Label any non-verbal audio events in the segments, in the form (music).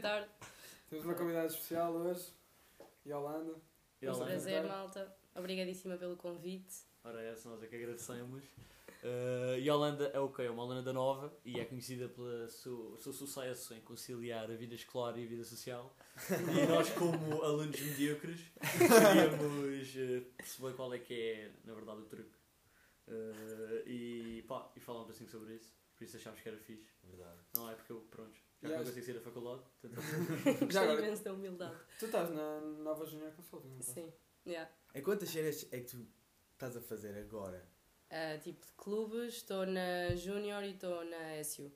Tarde. Temos uma convidada especial hoje, Yolanda. E Um prazer, malta. Obrigadíssima pelo convite. Ora, essa nós é que agradecemos. Uh, Yolanda é o quê? É uma aluna da Nova e é conhecida pelo seu, seu sucesso em conciliar a vida escolar e a vida social. E nós, como alunos medíocres, queríamos uh, perceber qual é que é, na verdade, o truque. Uh, e pá, e falámos assim sobre isso. Por isso achámos que era fixe. Verdade. Não é porque eu, pronto, já que Yes. não consigo sair da faculdade. Tentamos. Já Gostei agora, imenso da humildade. tu estás na Nova Junior Consulting, não estás? Sim. Yeah. Em quantas cenas é que tu estás a fazer agora? Ah, tipo de clubes, estou na Júnior e estou na SU.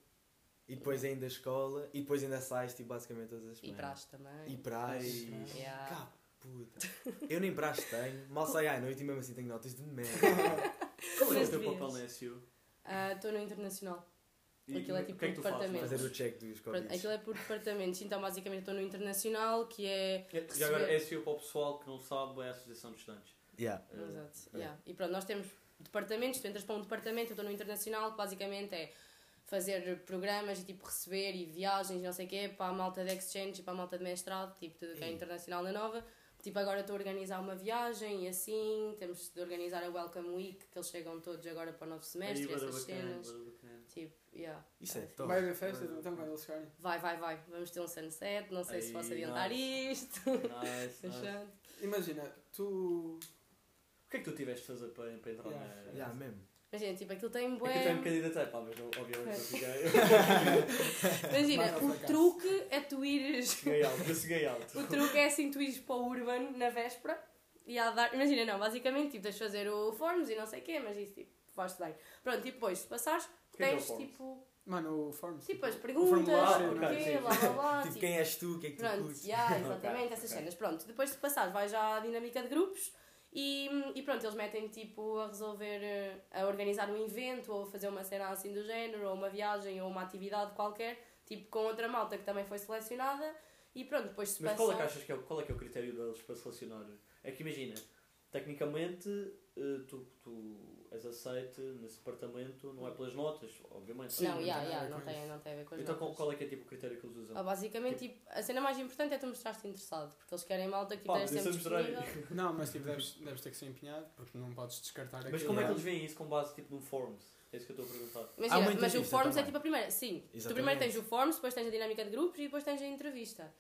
E depois ainda escola, e depois ainda sais tipo, basicamente todas as E semanas. praxe também. E praxe. Yeah. Cá, puta. Eu nem praxe tenho, mal saio à noite e mesmo assim tenho notas de merda. (laughs) Qual é o teu papel na SU? Ah, Estou no Internacional. E Aquilo é o tipo que é que tu fazes? departamento. Fazer o check dos Pronto, Covid. aquilo é por departamentos. Então, basicamente, estou no Internacional, que é. Já agora, receber- SU para o pessoal que não sabe, é a Associação de Estudantes. Yeah. Uh, Exato. é. yeah. E pronto, nós temos departamentos, tu entras para um departamento, eu estou no internacional, que basicamente é fazer programas e tipo receber e viagens e não sei o quê para a malta de exchange e para a malta de mestrado, tipo tudo que é internacional na nova. Tipo, agora estou a organizar uma viagem e assim, temos de organizar a Welcome Week, que eles chegam todos agora para o novo semestre, Aí, essas cenas. bacana. Tipo, yeah. Isso é Ah, top. Vai haver festas então quando eles chegarem? Vai, vai, vai. Vamos ter um sunset, não sei se Aí, posso adiantar nice. isto. Nice, (laughs) nice. Imagina, tu. O que é que tu tiveste de fazer para, para entrar Yeah. na. Yeah, mesmo. Imagina, tipo, aquilo tem É que eu bué... tenho um bocadinho de pá, mas não- obviamente não fiquei. (laughs) Imagina, o truque é tu ires Cheguei alto, eu cheguei alto. O truque é assim, tu ires para o Urban na véspera e a dar... Imagina, não, basicamente, tipo, tens de fazer o forms e não sei o quê, mas isso, tipo, faz-te bem. Pronto, e depois, se passares, O que é que é o tens, tipo, Mano, o Forms. tipo, as O perguntas, formulário, o ok, quê, sim. blá, blá, blá, (laughs) Tipo, tipo, quem és tu? O que é que tu Pronto, curtes? yeah, exatamente, essas cenas. Pronto, depois de passares, vais já à dinâmica de grupos e, e pronto, eles metem tipo a resolver, eh, a organizar um evento ou a fazer uma cena assim do género, ou uma viagem ou uma atividade qualquer, tipo com outra malta que também foi selecionada e pronto, depois se Mas qual é que passar- achas que é, o- qual é que é o critério deles para selecionar? É que imagina, tecnicamente eh, tu, tu és aceite nesse departamento, não é pelas notas, obviamente. Sim, Não, não yeah, tem yeah, a não, tem, não tem a ver com as Então qual, notas. qual é que é tipo, o critério que eles usam? Ah, basicamente, tipo, a cena mais importante é tu mostrar-te interessado, porque eles querem malta que tipo, mas sempre disponível. (laughs) Não, mas tipo, deves, deves ter que ser empenhado porque não podes descartar Mas aquilo. como é que Yeah. eles veem isso com base tipo num forms? É isso que eu estou a perguntar. Uma mas o Forms é também. tipo a primeira, sim. Tu Exatamente. primeiro tens o Forms, depois tens a dinâmica de grupos e depois tens a entrevista.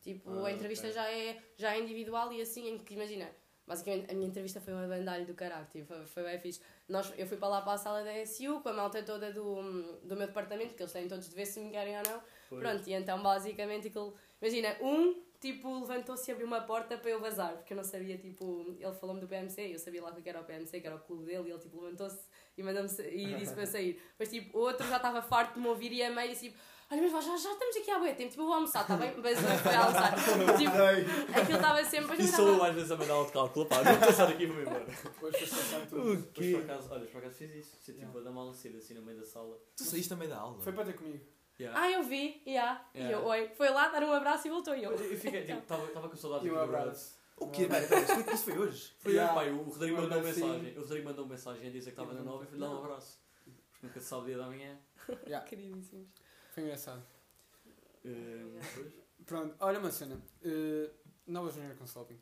Tipo, Ah, a entrevista ok. já, é, já é individual e assim, em que imagina, basicamente a minha entrevista foi uma bandalha do caralho, tipo, foi, foi bem fixe. Nós, eu fui para lá para a sala da SU com a malta toda do, do meu departamento, que eles têm todos de ver se me querem ou não. Pois. Pronto, e então basicamente aquilo. Imagina, um tipo levantou-se e abriu uma porta para eu vazar, porque eu não sabia, tipo, ele falou-me do PMC, eu sabia lá o que era o PMC, que era o clube dele, e ele tipo levantou-se e mandou-me sa- e disse para eu sair. Mas tipo, outro já estava farto de me ouvir e a meio disse tipo, olha, mas vá, já, já estamos aqui há bué tempo, tipo, eu vou almoçar, está bem? Mas não foi (laughs) almoçar. tipo, aquilo estava sempre. E sou eu às vezes a mandar aula de cálculo, pá, não estou a sair daqui e vou-me embora. Depois para passar tudo. O Mas por acaso, olha, por acaso fiz isso. Ser tipo Yeah. a dar mal sair assim no meio da sala. Tu saíste também da aula. Foi para ter comigo. Yeah. Ah, eu vi, yeah. E Yeah. eu, oi, foi lá dar um abraço e voltou. E eu, Eu fiquei, tipo, (laughs) estava com saudades E um abraço. O quê? Pera, pera, isso foi- hoje? Foi Yeah. pai, o Rodrigo mandou abracinho. mensagem. O Rodrigo mandou mensagem a dizer que estava na nova e fui-lhe dar um abraço. Porque nunca se sabe o dia da manhã. (laughs) Yeah, queridíssimos. Foi engraçado. Uh. Pronto, olha uma cena. Uh, Nova Junior Consulting.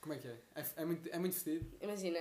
Como é que é? É, é muito, é muito fedido? Imagina,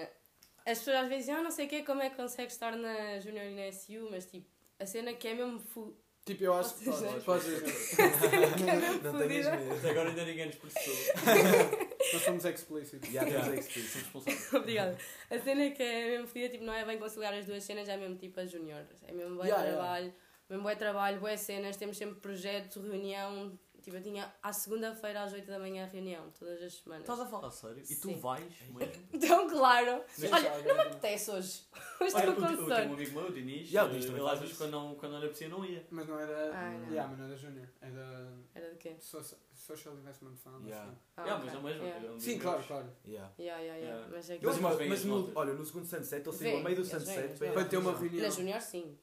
as pessoas às vezes dizem, ah, não sei o quê, como é que consegues estar na Junior e na SU, mas tipo, a cena que é mesmo fu... Tipo, eu acho que Podes dizer. podes dizer. (laughs) a cena que é mesmo Não tenhas medo. Até agora ainda ninguém nos processou. (laughs) Nós somos explícitos. Já temos Yeah. experience. Somos responsáveis. Obrigada. A cena que é mesmo fodida, tipo, não é bem conciliar as duas cenas, é mesmo tipo a Junior. É mesmo bom Yeah, yeah. trabalho, mesmo bom trabalho, boas cenas, temos sempre projetos, reunião. Tipo, eu tinha à segunda-feira às 8 da manhã reunião, todas as semanas. Estás a falar a sério? E tu Sim. vais mesmo? (laughs) Então, claro. Sim, Olha, já, não me já. apetece hoje. Hoje estou com o, tenho um sono. amigo meu, o Dinis, Yeah, o Dinis também ele às faz vezes isso. quando não, quando não lhe apetecia não ia. Mas não é da. Ah, não. Yeah, mas não é da Junior. É da Era de quê? Socia- Social Investment Fund. Yeah. assim. Ah, yeah, ok. mas é o mesmo. Yeah. é um Sim, claro, meu. claro. Yeah. Yeah, yeah, yeah. Yeah. Mas é que... Mas, mas, mas as no, olha, no segundo sunset, ele saiu ao meio do eles vêm, sunset eles para vêm. Para ter uma reunião. Na Junior, sim.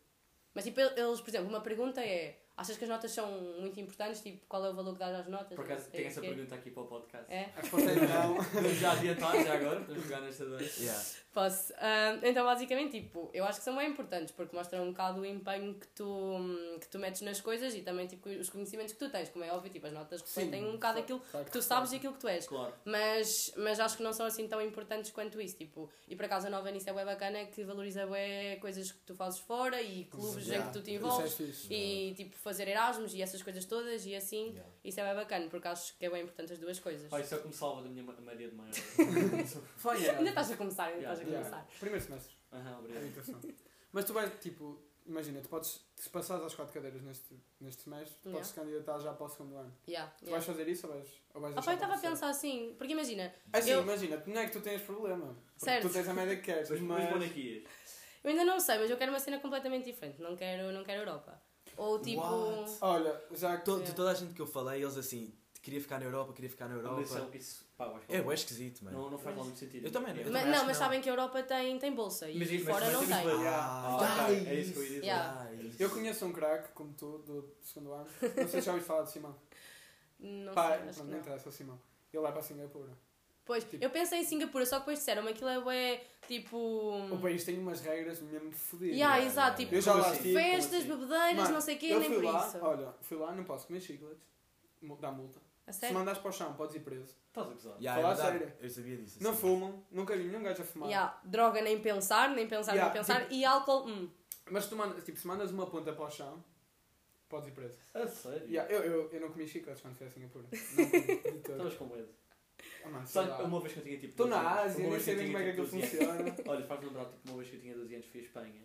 Mas tipo, eles, por exemplo, uma pergunta é: Achas que as notas são muito importantes? Tipo, qual é o valor que dás às notas? Por acaso, sei tenho essa quê. pergunta aqui para o podcast. É? A resposta é não. Vamos já adiantar, já agora, vamos jogar nesta dois. Yeah. Posso. Ah, então, basicamente, tipo, eu acho que são bem importantes porque mostram um bocado o empenho que tu, que tu metes nas coisas e também tipo, os conhecimentos que tu tens. Como é óbvio, tipo, as notas refletem um bocado aquilo Claro que tu sabes e aquilo que tu és. Claro. Mas, mas acho que não são assim tão importantes quanto isso. Tipo, e por acaso a nova nisso é bem bacana que valoriza bem coisas que tu fazes fora e clubes em Yeah. que tu te Isso é envolves. fixe. E tipo, fazer Erasmus e essas coisas todas e assim, Yeah. isso é bem bacana, porque acho que é bem importante as duas coisas. Olha, isso é o que me salva da minha ma- Maria de Maior. (laughs) Ainda yeah. estás a começar, ainda Yeah, estás a Yeah. começar. Primeiro semestre. Aham, É obrigado. educação. Mas tu vais, tipo, imagina, tu podes, se passares às quatro cadeiras neste, neste semestre, tu Yeah. podes candidatar já para o segundo ano. Yeah, Tu yeah. vais fazer isso ou vais, ou vais Ah, deixar eu estava a pensar assim, porque imagina, Assim, Eu- imagina, não é que tu tens problema. Certo. tu tens a média que queres, Mas, mas... eu ainda não sei, mas eu quero uma cena completamente diferente, não quero, não quero Europa. Ou tipo. What? Olha, já que... To-. De toda a gente que eu falei, eles assim, queria ficar na Europa, queria ficar na Europa. Isso, é- isso, pá, É, bué esquisito, mano. Não, não faz lá muito sentido. Eu também não. É. Eu Mas, também não, mas sabem que a Europa tem, tem bolsa e Mas- mas- fora mas não tem. valor. Ah, Ah, é isso que eu ia dizer. Yeah. Ah. Eu conheço um craque, como tu, do segundo ano. Não sei se já ouviste falar de Simão. Não Pá, sei, que não não. interessa o Simão. Ele vai para Singapura. Pois, Tipo- eu pensei em Singapura, só que depois disseram-me aquilo é bué, tipo. O país tem umas regras mesmo fodidas. Yeah, Yeah, exato, tipo, Eu já lá assim? estive. festas, assim? bebedeiras, Mano, não sei o quê, eu nem fui por lá, isso. olha, fui lá, não posso comer chicletes, dá multa. A Se sério? mandares para o chão, podes ir preso. Estás a gozar. Yeah, é Falar sério. Eu sabia disso. Não assim. fumam, nunca vi nenhum gajo a fumar. Yeah, droga nem pensar, nem pensar, Yeah, nem pensar. tipo- E álcool, hum. Mas tu mandas, tipo, se mandas uma ponta para o chão, podes ir preso. A sério? Yeah, eu, eu, eu não comi chicletes quando fui a Singapura. (laughs) Estavas com medo. Ah, mano, lá. uma vez que eu tinha tipo. Estou 12 na Ásia, nem sei eu bem como é que aquilo tipo, 12 anos. funciona. (laughs) Olha, faz lembrar tipo, uma vez que eu tinha 12 anos fui a Espanha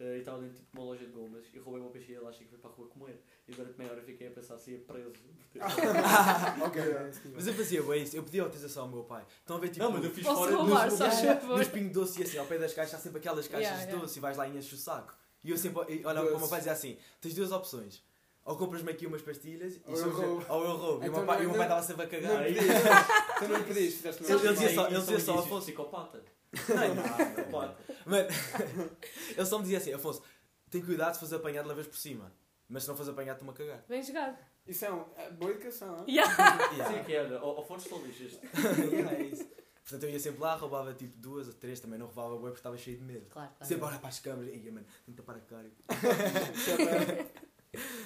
eh, e estava dentro tipo, de uma loja de gomas e roubei uma peixeira lá, achei que fui para a rua comer. E durante meia hora fiquei a pensar se ia preso. (laughs) (laughs) ok, é, Mas eu fazia bem isso, eu pedia autorização ao meu pai. Estão a ver tipo. Não, mas eu fiz Posso fora roubar, nos só lugares-. Nos pingo doce e assim, ao pé das caixas há sempre aquelas caixas Yeah, de yeah. doce e vais lá e enches o saco. E eu sempre e olhava para o meu pai e dizia assim: tens duas opções. Ou compras-me aqui umas pastilhas e Ou eu roubo. ou eu roubo. E o Então meu pai, não- e o meu pai não- estava sempre a Não cagar. Pediste. (laughs) Tu não pediste, fizeste Ele- dizia só- ele dizia só, Afonso. psicopata. Não, Psicopata. Mano, (laughs) ele só me dizia assim: Afonso, tem cuidado se fores apanhado, levas por cima. Mas se não fores apanhado, estou-me a cagar. Bem jogado. Isso é um, é boa educação, hein? (laughs) Yeah. Sim, que era. Ao Afonso só lixas. Yeah, é isso. Portanto, eu ia sempre lá, roubava tipo duas ou três, também não roubava bué porque estava cheio de medo. Claro, claro. Sempre a olhar para as câmeras, ia mano, tenho que tapar a cara.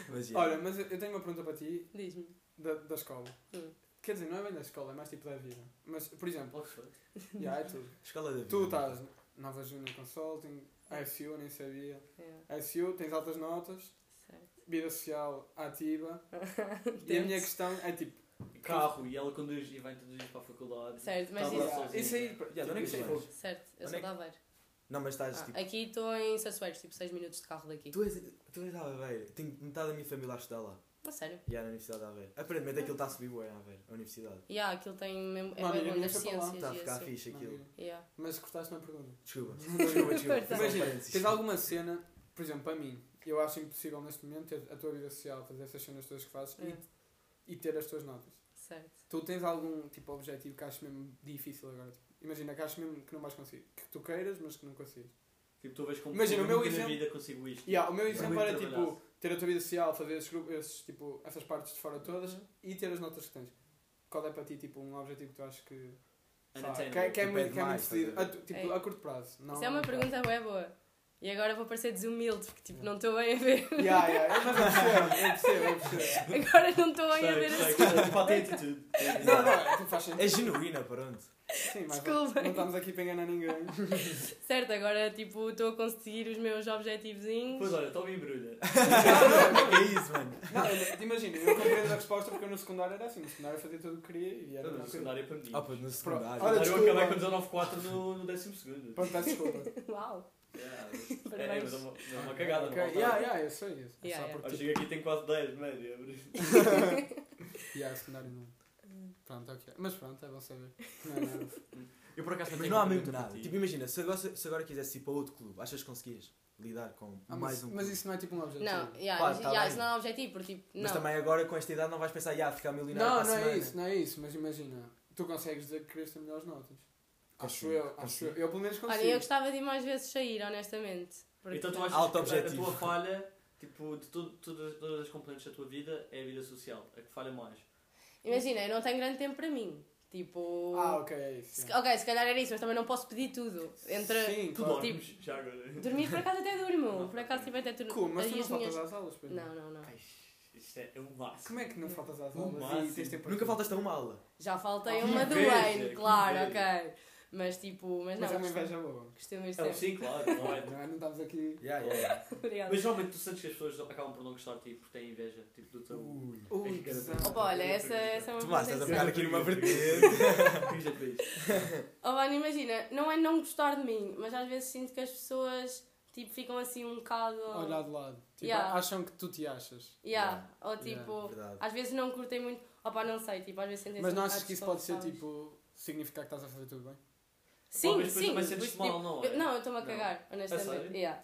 Mas, yeah. Olha, mas eu tenho uma pergunta para ti Diz-me. da, da escola. Hum. Quer dizer, não é bem da escola, é mais tipo da vida. Mas, por exemplo, foi. (laughs) yeah, é tudo. Escola da vida. Tu estás Nova Junior Consulting, ASU, nem sabia. Yeah. ASU, tens altas notas, Certo. vida social ativa. (laughs) e a minha questão é tipo. Carro e ela conduz e vai todos os dias para a faculdade. Certo, mas isso. sozinha. isso aí. Yeah, tipo, de onde é que isso aí, Certo, eu sou é de Aveiro. Não, mas estás Ah, tipo. aqui estou em Sassueiros, tipo 6 minutos de carro daqui. Tu és, tu és da Aveiro. Tenho metade da minha família a estudar lá. A sério? E yeah, na Universidade de Aveiro. Aparentemente aquilo está a subir bué, Aveiro, a Universidade. E yeah, aquilo tem mesmo. É Uma bem bom lá. ciências Está a ficar assim. fixe aquilo. Yeah. Mas cortaste uma pergunta. Desculpa. (laughs) Desculpa, desculpa. Imagina, tens alguma cena, por exemplo, para mim, eu acho impossível neste momento ter a tua vida social, fazer essas cenas todas que fazes É. e, e ter as tuas notas. Certo. Tu tens algum tipo de objetivo que achas mesmo difícil agora? Tipo, imagina que achas mesmo que não vais conseguir. Que tu queiras, mas que não consigas. Tipo, tu vês como Imagina, eu o meu nunca na exemplo- vida consigo isto. Yeah, o meu Muito exemplo era tipo ter a tua vida social, fazer esses grupos, esses, tipo, essas partes de fora todas Uhum. e ter as notas que tens. Qual é para ti tipo, um objetivo que tu achas que, lá, Unattainable. que, é- que é Tipo, muito, é que é muito estás a tipo, É. a curto prazo. Não, Isso é uma não- pergunta bem boa. E agora vou parecer desumilde, porque tipo, não estou bem a ver. Yeah, yeah, mas eu percebo, eu percebo, eu percebo. Agora não estou bem a ver Sei, assim. sei. Tipo, tem atitude. Não, não, é, tipo, faz sentido. É genuína, pronto. Sim, mas Desculpa. não estamos aqui para enganar ninguém. Certo, agora tipo, estou a conseguir os meus objetivos. Pois olha, toma e embrulha. É isso, mano? Não, eu- imagina, eu compreendo a resposta porque eu no secundário era assim. No secundário eu fazia tudo o que queria e era Na tranquilo. secundária para mim. Ah, pô, no secundário. Olha, eu acabei com 19.4 no, no 12 segundo. Pronto, peço desculpa. (laughs) Uau! Yeah, mas- É, Parabéns. mas é uma, é uma cagada. Ok, não vale yeah, yeah, eu sei isso. É Yeah, Só yeah. porque Eu chego aqui e tenho quase 10 média. (laughs) (laughs) yeah, secundário não. Pronto, ok. Mas pronto, é bom saber. Não é nada. Eu por acaso Mas não há uma mesmo pergunta nada. Tipo, imagina, se agora, se agora quisesse ir para outro clube, achas que conseguias lidar com Ah, mais mas, um mas clube? isso não é tipo um objetivo. Não, yeah, mas, tá yeah, isso não é objetivo, porque tipo, Mas não. também agora com esta idade não vais pensar, ah, ficar milionário Não, para a não é semana." isso, não é isso. Mas imagina, tu consegues dizer que querias ter melhores notas. Acho eu, acho eu. Eu pelo menos consigo. Olha, eu gostava de ir mais vezes sair, honestamente. Porque- Então tu achas Alto que a- tua falha Tipo, de tudo, todas, todas as componentes da tua vida é a vida social, a que falha mais. Imagina, eu não tenho grande tempo para mim. Tipo. Ah, ok, é isso. se- ok, se calhar era isso, mas também não posso pedir tudo. Entre. Sim, Tu claro. dormes, já agora. Dormir por acaso até durmo. Por acaso tipo, até durmo. Como? Mas tu não as faltas minhas- às aulas, Pedro? Não, não, não. Ai, Isto é o máximo. Como é que não faltas às O aulas máximo. e tens tempo para Nunca tudo? faltas a uma aula. Já faltei Ah, uma do Wayne, que claro, ok. Mas tipo, mas Mas não. é uma inveja boa. Costumo ir É, sim, claro, (laughs) não é? Não é? Não estamos aqui... Yeah, yeah. (laughs) Obrigada. Mas geralmente tu sentes que as pessoas acabam por não gostar de ti porque têm inveja tipo, do teu. Ui. Ui, que Opa, olha, essa, essa é uma Tomás, estás a pegar aqui numa vertente. (laughs) Oh, Vani, imagina, não é não gostar de mim, mas às vezes sinto que as pessoas tipo, ficam assim um bocado. Olhar de lado. Tipo, Yeah. acham que tu te achas. Yeah. Ou Yeah, tipo, Verdade. às vezes não curtem muito. Opa, não sei, tipo, às vezes sentem Mas não achas que isso pode ser, tipo, significar que estás a fazer tudo bem? Sim, mas depois sim. também sentes-te tipo, mal, não é? eu- Não, eu estou-me a Não. cagar, honestamente. sério? Yeah.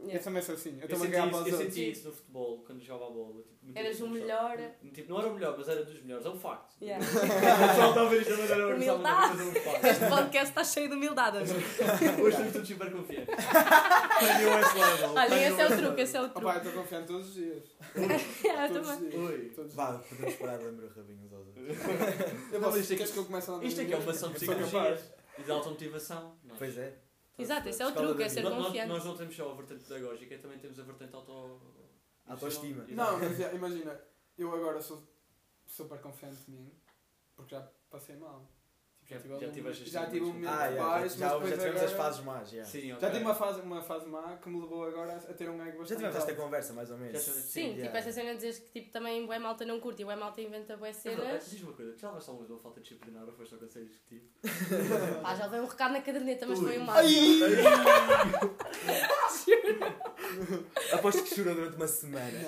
Eu Yeah. também sou assim. Eu Eu, estou-me a senti cagar isso, para os eu outros. senti isso no futebol, quando jogava a bola. Tipo, muita Eras o não melhor. gostava. Tipo, não era o melhor, mas era dos melhores. É um facto. Yeah. O pessoal está a ver isto maneira Humildade. é um facto. Este podcast está cheio de humildade. Hoje (laughs) estamos todos super confiantes. Olha, esse é o truque, esse é o Opa, truque. eu estou confiante todos os dias. Yeah, (laughs) eu todos os também. dias. Ui. Todos os Vá, podemos parar de lembrar o rabinho uns aos outros. Eu Não, posso, isto é que- queres que eu comece a dar Isto é que é uma ação de Eu psicologia. E de automotivação. é? Pois é. Exato, esse é o truque, é ser. Nós- nós, confiante. nós não temos só a vertente pedagógica, também temos a vertente auto... Autoestima. Não, mas yeah, imagina, eu agora sou super confiante de mim, porque já passei mal. Já- tive já tiveste já tive um momento Ah, de yeah, baixo, já, mas já, depois já tivemos as agora- fases más, yeah. Sim, Já ok. tive uma fase, uma fase má que me levou agora a ter um ego Já bastante tivemos esta conversa, mais ou menos. Já Sim, tipo yeah. essa cena de dizer que tipo, também bué malta não curte e bué malta inventa bué É cenas. Diz-me uma coisa, tu já levaste alguma falta disciplinar ou foste só conselhos (laughs) discutivo? Pá, já levei um recado na caderneta, mas Ui. foi um mal. (laughs) Aposto que chorou durante uma semana.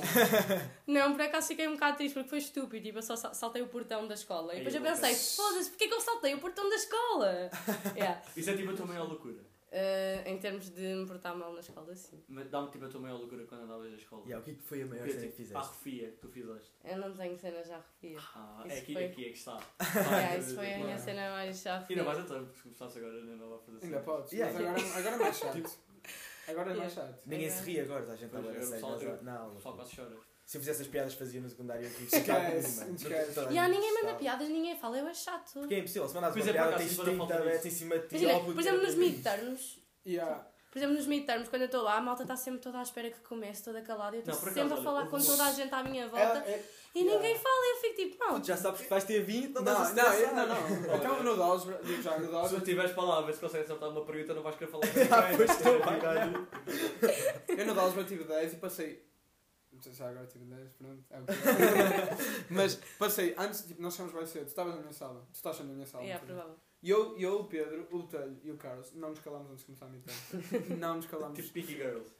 Não, por acaso fiquei um bocado triste porque foi estúpido. Tipo, eu só sal- saltei o portão da escola. E depois eu pensei, foda-se, porquê que eu saltei o portão da escola? (laughs) yeah. Isso é tipo a tua maior loucura. Uh, em termos de me portar mal na escola, sim. Mas Dá-me tipo a tua maior loucura quando andavas na escola. Yeah, o que é que foi a maior cena que tipo, a fizeste? refia que tu fizeste. Eu não tenho cena já refia. Ah, Isso é aqui, foi- aqui é que está. (laughs) yeah, isso foi a minha cena mais já E não vais a tempo, porque começaste agora na nova a fazer Ainda cenas. podes, Yeah, mas agora, agora é mais chato. (laughs) Agora é mais chato. Ninguém se ri agora, a gente estava a sério O pessoal quase chora. Se eu fizesse as piadas fazia no secundário aqui, Esquece, esquece. Yeah, ninguém manda piadas, ninguém fala, eu é chato. Porque é impossível, se mandas uma é, por piada tens agora 30 falta bets em cima de ti. Imagina, por exemplo, é nos midterms, Yeah. por exemplo, nos midterms, quando eu estou lá, a malta está sempre toda à espera que comece, toda calada. Eu Não, estou sempre acaso, a falar olha, com toda a gente à minha É, volta é, e yeah. ninguém fala. E eu fico tipo, não. Puto, Já sabes que vais ter 20, não Não, estás não, a eu- não, (laughs) não. Então no Dodge, digo já, no Se Dodge, não tiveres palavras, se consegues acertar uma pergunta, não vais querer falar (laughs) Ah, pois (laughs) estou, eu no Dodge tive 10 e passei. Não sei se agora tive 10, pronto. É o que é. (laughs) Mas passei, antes, tipo, nós chegamos bem cedo, tu estavas na minha sala, tu estás na minha sala. É, não foi? provável. E eu, eu, o Pedro, o Botelho e o Carlos não nos calámos antes de começar a mitar. Não nos calámos. Tipo Picky Girls.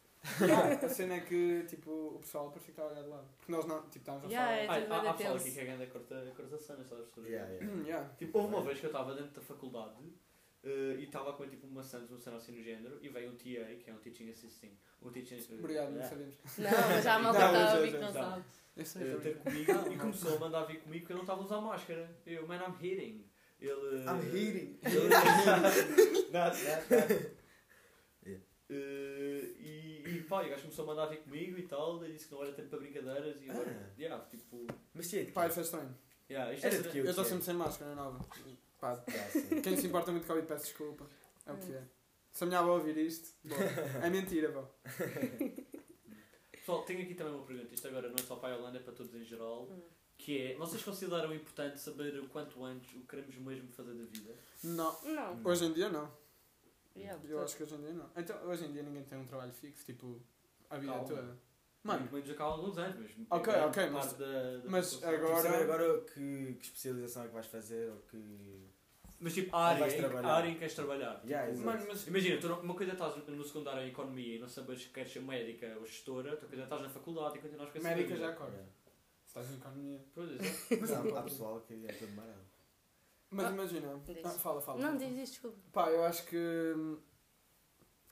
Yeah, a cena é que tipo, o pessoal parecia que estava a olhar de lado. Porque nós não, tipo, estávamos a Yeah, falar. é há, há pessoal aqui que é grande a corta, corta cena, sabes? Yeah, yeah. (clears throat) Yeah. Tipo, houve uma vez que eu estava dentro da faculdade eh, e estava a comer tipo uma Santos, uma cena assim no género, e veio um TA, que é um Teaching Assistant. Um teaching assistant Obrigado, não Yeah. sabemos. Não, mas já (laughs) a malta Não, está a ouvir que não sabe. Eu sei, eh, ter comigo e começou a mandar vir comigo porque eu não estava a usar máscara. Eu, man, I'm hitting. Ele. I'm hitting. (laughs) Ele. Nada, nada. Yeah. Eh, e, e pá, o gajo começou a mandar vir comigo e tal, e disse que não era tempo para brincadeiras e agora. Ah. Yeah, tipo. Mas sim, Pá, isso é estranho. Yeah, isto Era é de que Eu estou sempre sem máscara, não é nova. Pá, quem se importa muito com Covid, peço desculpa. É o que é. Se a minha avó ouvir isto, bom, é mentira, avó. Pessoal, tenho aqui também uma pergunta. Isto agora não é só para a Holanda, é para todos em geral. Que é, vocês consideram importante saber o quanto antes o que queremos mesmo fazer da vida? Não, Não. hoje em dia não. Yeah, Eu acho que hoje em dia não. Então, hoje em dia ninguém tem um trabalho fixo, tipo, a vida Calma. toda. Mano, menos acaba há alguns anos, mas. Ok, grande ok, mas- da- da mas agora- agora que, que especialização é que vais fazer ou que. Mas tipo, a área, vais em, trabalhar. a área em que queres trabalhar. Yeah, Tipo, exato. mano, mas Imagina, tu não- uma coisa é estás no secundário em economia e não sabes que queres ser médica ou gestora, outra coisa é estás na faculdade e continuas com essa médica vida. já acorda. Estás em economia. Pois é. (laughs) Mas há, há pessoal que é todo marado. Mas Ah, imagina. diz. Ah, fala, fala. Não, diz isto, desculpa. Pá, eu acho que hum,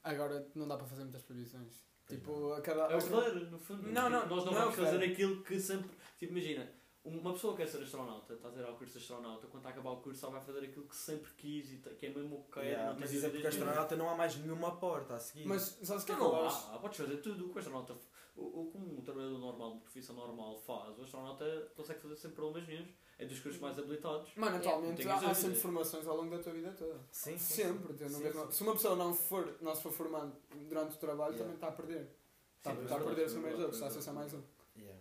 agora não dá para fazer muitas previsões. Tipo, a cada. É o poder, no fundo. Não, não, Tipo, Nós não, não é o vamos fazer aquilo que sempre. Tipo, imagina, uma pessoa que quer ser astronauta, está a ter ao curso de astronauta, quando está a acabar o curso só vai fazer aquilo que sempre quis e que é mesmo o que quer. Yeah, mas isso é porque astronauta não há mais nenhuma porta a seguir. Mas sabes que é Não, que não há, podes fazer tudo o que o astronauta. O, o, como um trabalhador normal, uma profissão normal faz, o astronauta consegue fazer sempre problemas nenhums. É dos cursos mais habilitados. Mano, atualmente há, sempre formações ao longo da tua vida toda. sim, Sempre. Sim, sim. Se uma pessoa não, for, não se for formando durante o trabalho, Yeah. também está a perder. Está, a é perder verdade, os é meus verdade, outros, está a é ser só mais um. Yeah.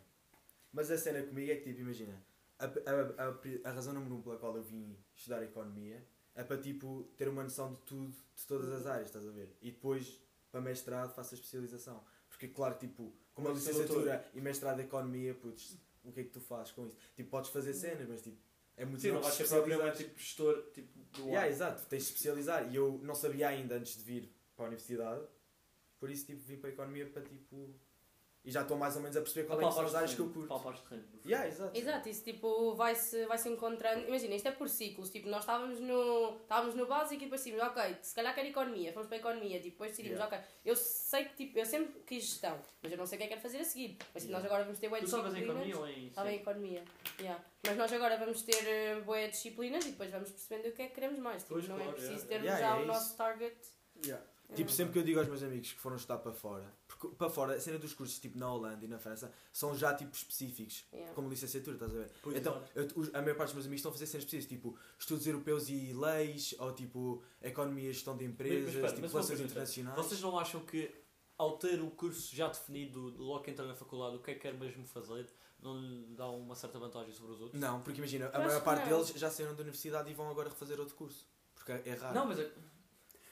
Mas a cena comigo é que, tipo, imagina, a, a, a, a razão número um pela qual eu vim estudar Economia é para, tipo, ter uma noção de tudo, de todas as áreas, estás a ver? E depois, para mestrado, faço a especialização. Porque, claro, tipo, como a Mas sou licenciatura e mestrado de Economia, putz, o que é que tu fazes com isso? Tipo, podes fazer cenas, mas, tipo, é muito Sim, não vais ser propriamente tipo gestor tipo, do Yeah, ar. exato, tens de especializar. E eu não sabia ainda antes de vir para a universidade, por isso, tipo, vim para a Economia para, tipo... E já estou mais ou menos a perceber qual é que são as áreas que eu curto. Palpares terreno. Yeah, exato. Exato, isso tipo vai-se vai -se encontrando. Imagina, isto é por ciclos. Tipo, nós estávamos no, estávamos no básico e depois decidimos, ok, se calhar quero economia, fomos para a economia. Tipo, depois decidimos, ok, eu sei que tipo, eu sempre quis gestão, mas eu não sei o que é que quero fazer a seguir. Mas tipo, Yeah. nós agora vamos ter bué Tu disciplinas. economia ou em. Estava em economia. Yeah. Mas nós agora vamos ter uh, boé disciplinas e depois vamos percebendo o que é que queremos mais. Tipo, Pois, não é claro, preciso yeah. termos Yeah, já é o isso. nosso target. Yeah. Tipo, sempre que eu digo aos meus amigos que foram estudar para fora, porque para fora, a cena dos cursos tipo na Holanda e na França são já tipo específicos, Yeah. como licenciatura, estás a ver? Pois, então, claro. eu- a maior parte dos meus amigos estão a fazer cenas específicas, tipo estudos europeus e leis, ou tipo economia e gestão de empresas, Mas- mas tipo relações internacionais. Vocês não acham que ao ter o curso já definido, logo que entra na faculdade, o que é que quer mesmo fazer, não lhe dá uma certa vantagem sobre os outros? Não, porque imagina, a maior parte deles já saíram da universidade e vão agora refazer outro curso. Porque é raro. Não, mas é-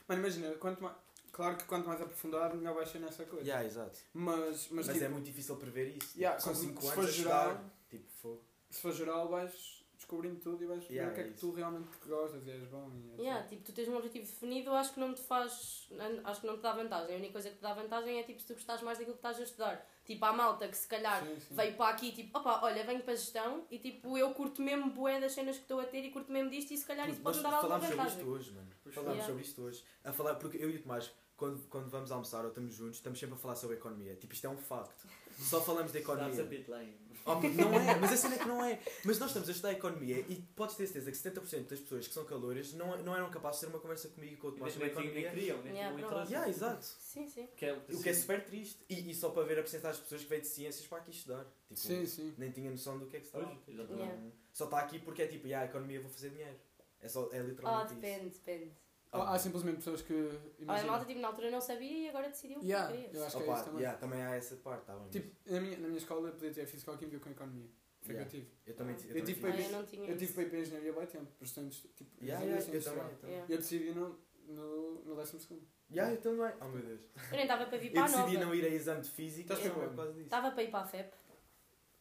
Mano, imagina, quanto mais, claro que quanto mais aprofundado, melhor vai ser nessa coisa. Yeah, exato. Mas, mas, Mas, tipo, é muito difícil prever isso. Yeah, São se- 5 se anos for a geral- estudar. Tipo, fogo. se for geral, vais descobrindo tudo e vais ver Yeah, o que é é que tu realmente gostas e és bom. E. Yeah, tipo, tu tens um objetivo definido, acho que não te faz. Acho que não te dá vantagem. A única coisa que te dá vantagem é tipo se tu gostares mais daquilo que estás a estudar. Tipo, há malta que se calhar Sim, sim. veio para aqui tipo, opa, olha, venho para a gestão e tipo, eu curto mesmo bué das cenas que estou a ter e curto mesmo disto e se calhar isso pode me dar alguma falámos sobre vantagem. isto hoje, mano. Falámos foi. sobre isto hoje. A falar, porque eu e o Tomás, quando, quando vamos almoçar ou estamos juntos, estamos sempre a falar sobre economia. Tipo, isto é um facto. Só falamos de That's a economia. bit lame. Oh, não é, mas a cena é que não é. Mas nós estamos a estudar economia e podes ter certeza que 70% das pessoas que são calores não, não eram capazes de ter uma conversa comigo e com o Tomás sobre nem economia. criam, nem Yeah, provável. interesse. Yeah, exato. Sim, sim. Que é, O que é super triste. E, e só para ver a porcentagem de pessoas que veio de ciências para aqui estudar. Tipo, Sim, sim. nem tinha noção do que é que se estava. Yeah. Só está aqui porque é tipo, yeah, a economia vou fazer dinheiro. É, só, é Ah, literalmente isso. depende, depende. Há, há simplesmente pessoas que. Olha, a Imagina, malta tipo, na altura não sabia e agora decidiu o que Yeah, queria. eu acho que é Opa, isso também. yeah, também há essa parte, tá bem. Tipo, na minha, na minha escola eu podia ter física ou química com economia. Foi Yeah. que eu tive. eu também, Eu também tive Ah, para fiz. eu não tinha Eu tive para ir para a engenharia há tempo, portanto, tipo, Yeah, yeah, eu também. eu também. Yeah. E eu decidi no, no, no décimo segundo. Yeah, eu também. Oh meu Deus. Eu nem estava para vir Eu para a decidi nova. não ir a exame de física Estás só com por quando? causa disso. Estava para ir para a FEP.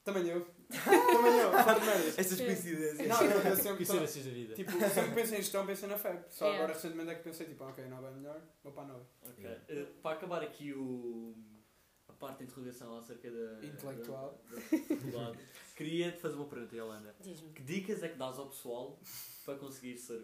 Também eu. (laughs) Também eu. Essas Sim. coincidências. Não, eu, eu sempre. Coincidências da vida. Tipo, sempre pensei em gestão, pensei na FEP. Só Yeah. agora recentemente é que pensei, tipo, ok, nova é melhor, vou para a nova. Ok. Eh, para acabar aqui o, a parte da interrogação acerca da, Intelectual. da, da faculdade, queria te fazer uma pergunta, Yolanda. Diz-me. Que dicas é que dás ao pessoal para conseguir ser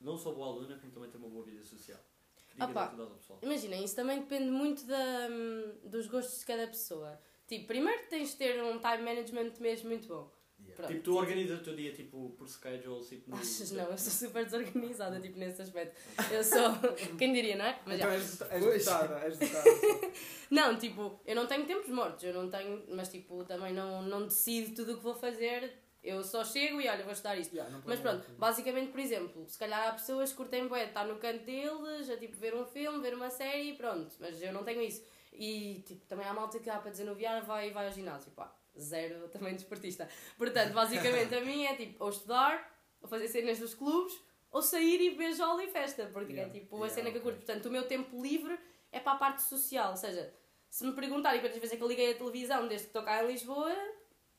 não só boa aluna, como também ter uma boa vida social? Que dicas Opa. é que tu dás ao pessoal? Imagina, isso também depende muito da, hum, dos gostos de cada pessoa. Tipo, primeiro tens de ter um time management mesmo muito bom. Yeah. Tipo, tu organizas o teu dia tipo, por schedule, tipo, no... Achas não, eu sou super desorganizada, tipo, nesse aspecto. Eu sou. (laughs) Quem diria, não é? Mas então és, és dotada, és dotada. (laughs) Não, tipo, eu não tenho tempos mortos, eu não tenho. Mas, tipo, também não, não decido tudo o que vou fazer. Eu só chego e olha, vou estudar isto. Yeah, Mas pronto, basicamente, por exemplo, se calhar há pessoas que curtem bué, estar no canto deles, a tipo ver um filme, ver uma série e pronto. Mas eu não tenho isso. E tipo, também há malta que há para desanuviar, vai, vai ao ginásio. Pá, zero também desportista. Portanto, basicamente a mim é tipo, ou estudar, ou fazer cenas dos clubes, ou sair e beber jola e festa. Porque Yeah. é tipo a Yeah, cena que eu curto. Portanto, o meu tempo livre é para a parte social. Ou seja, se me perguntarem quantas vezes é que eu liguei a televisão desde que estou cá em Lisboa,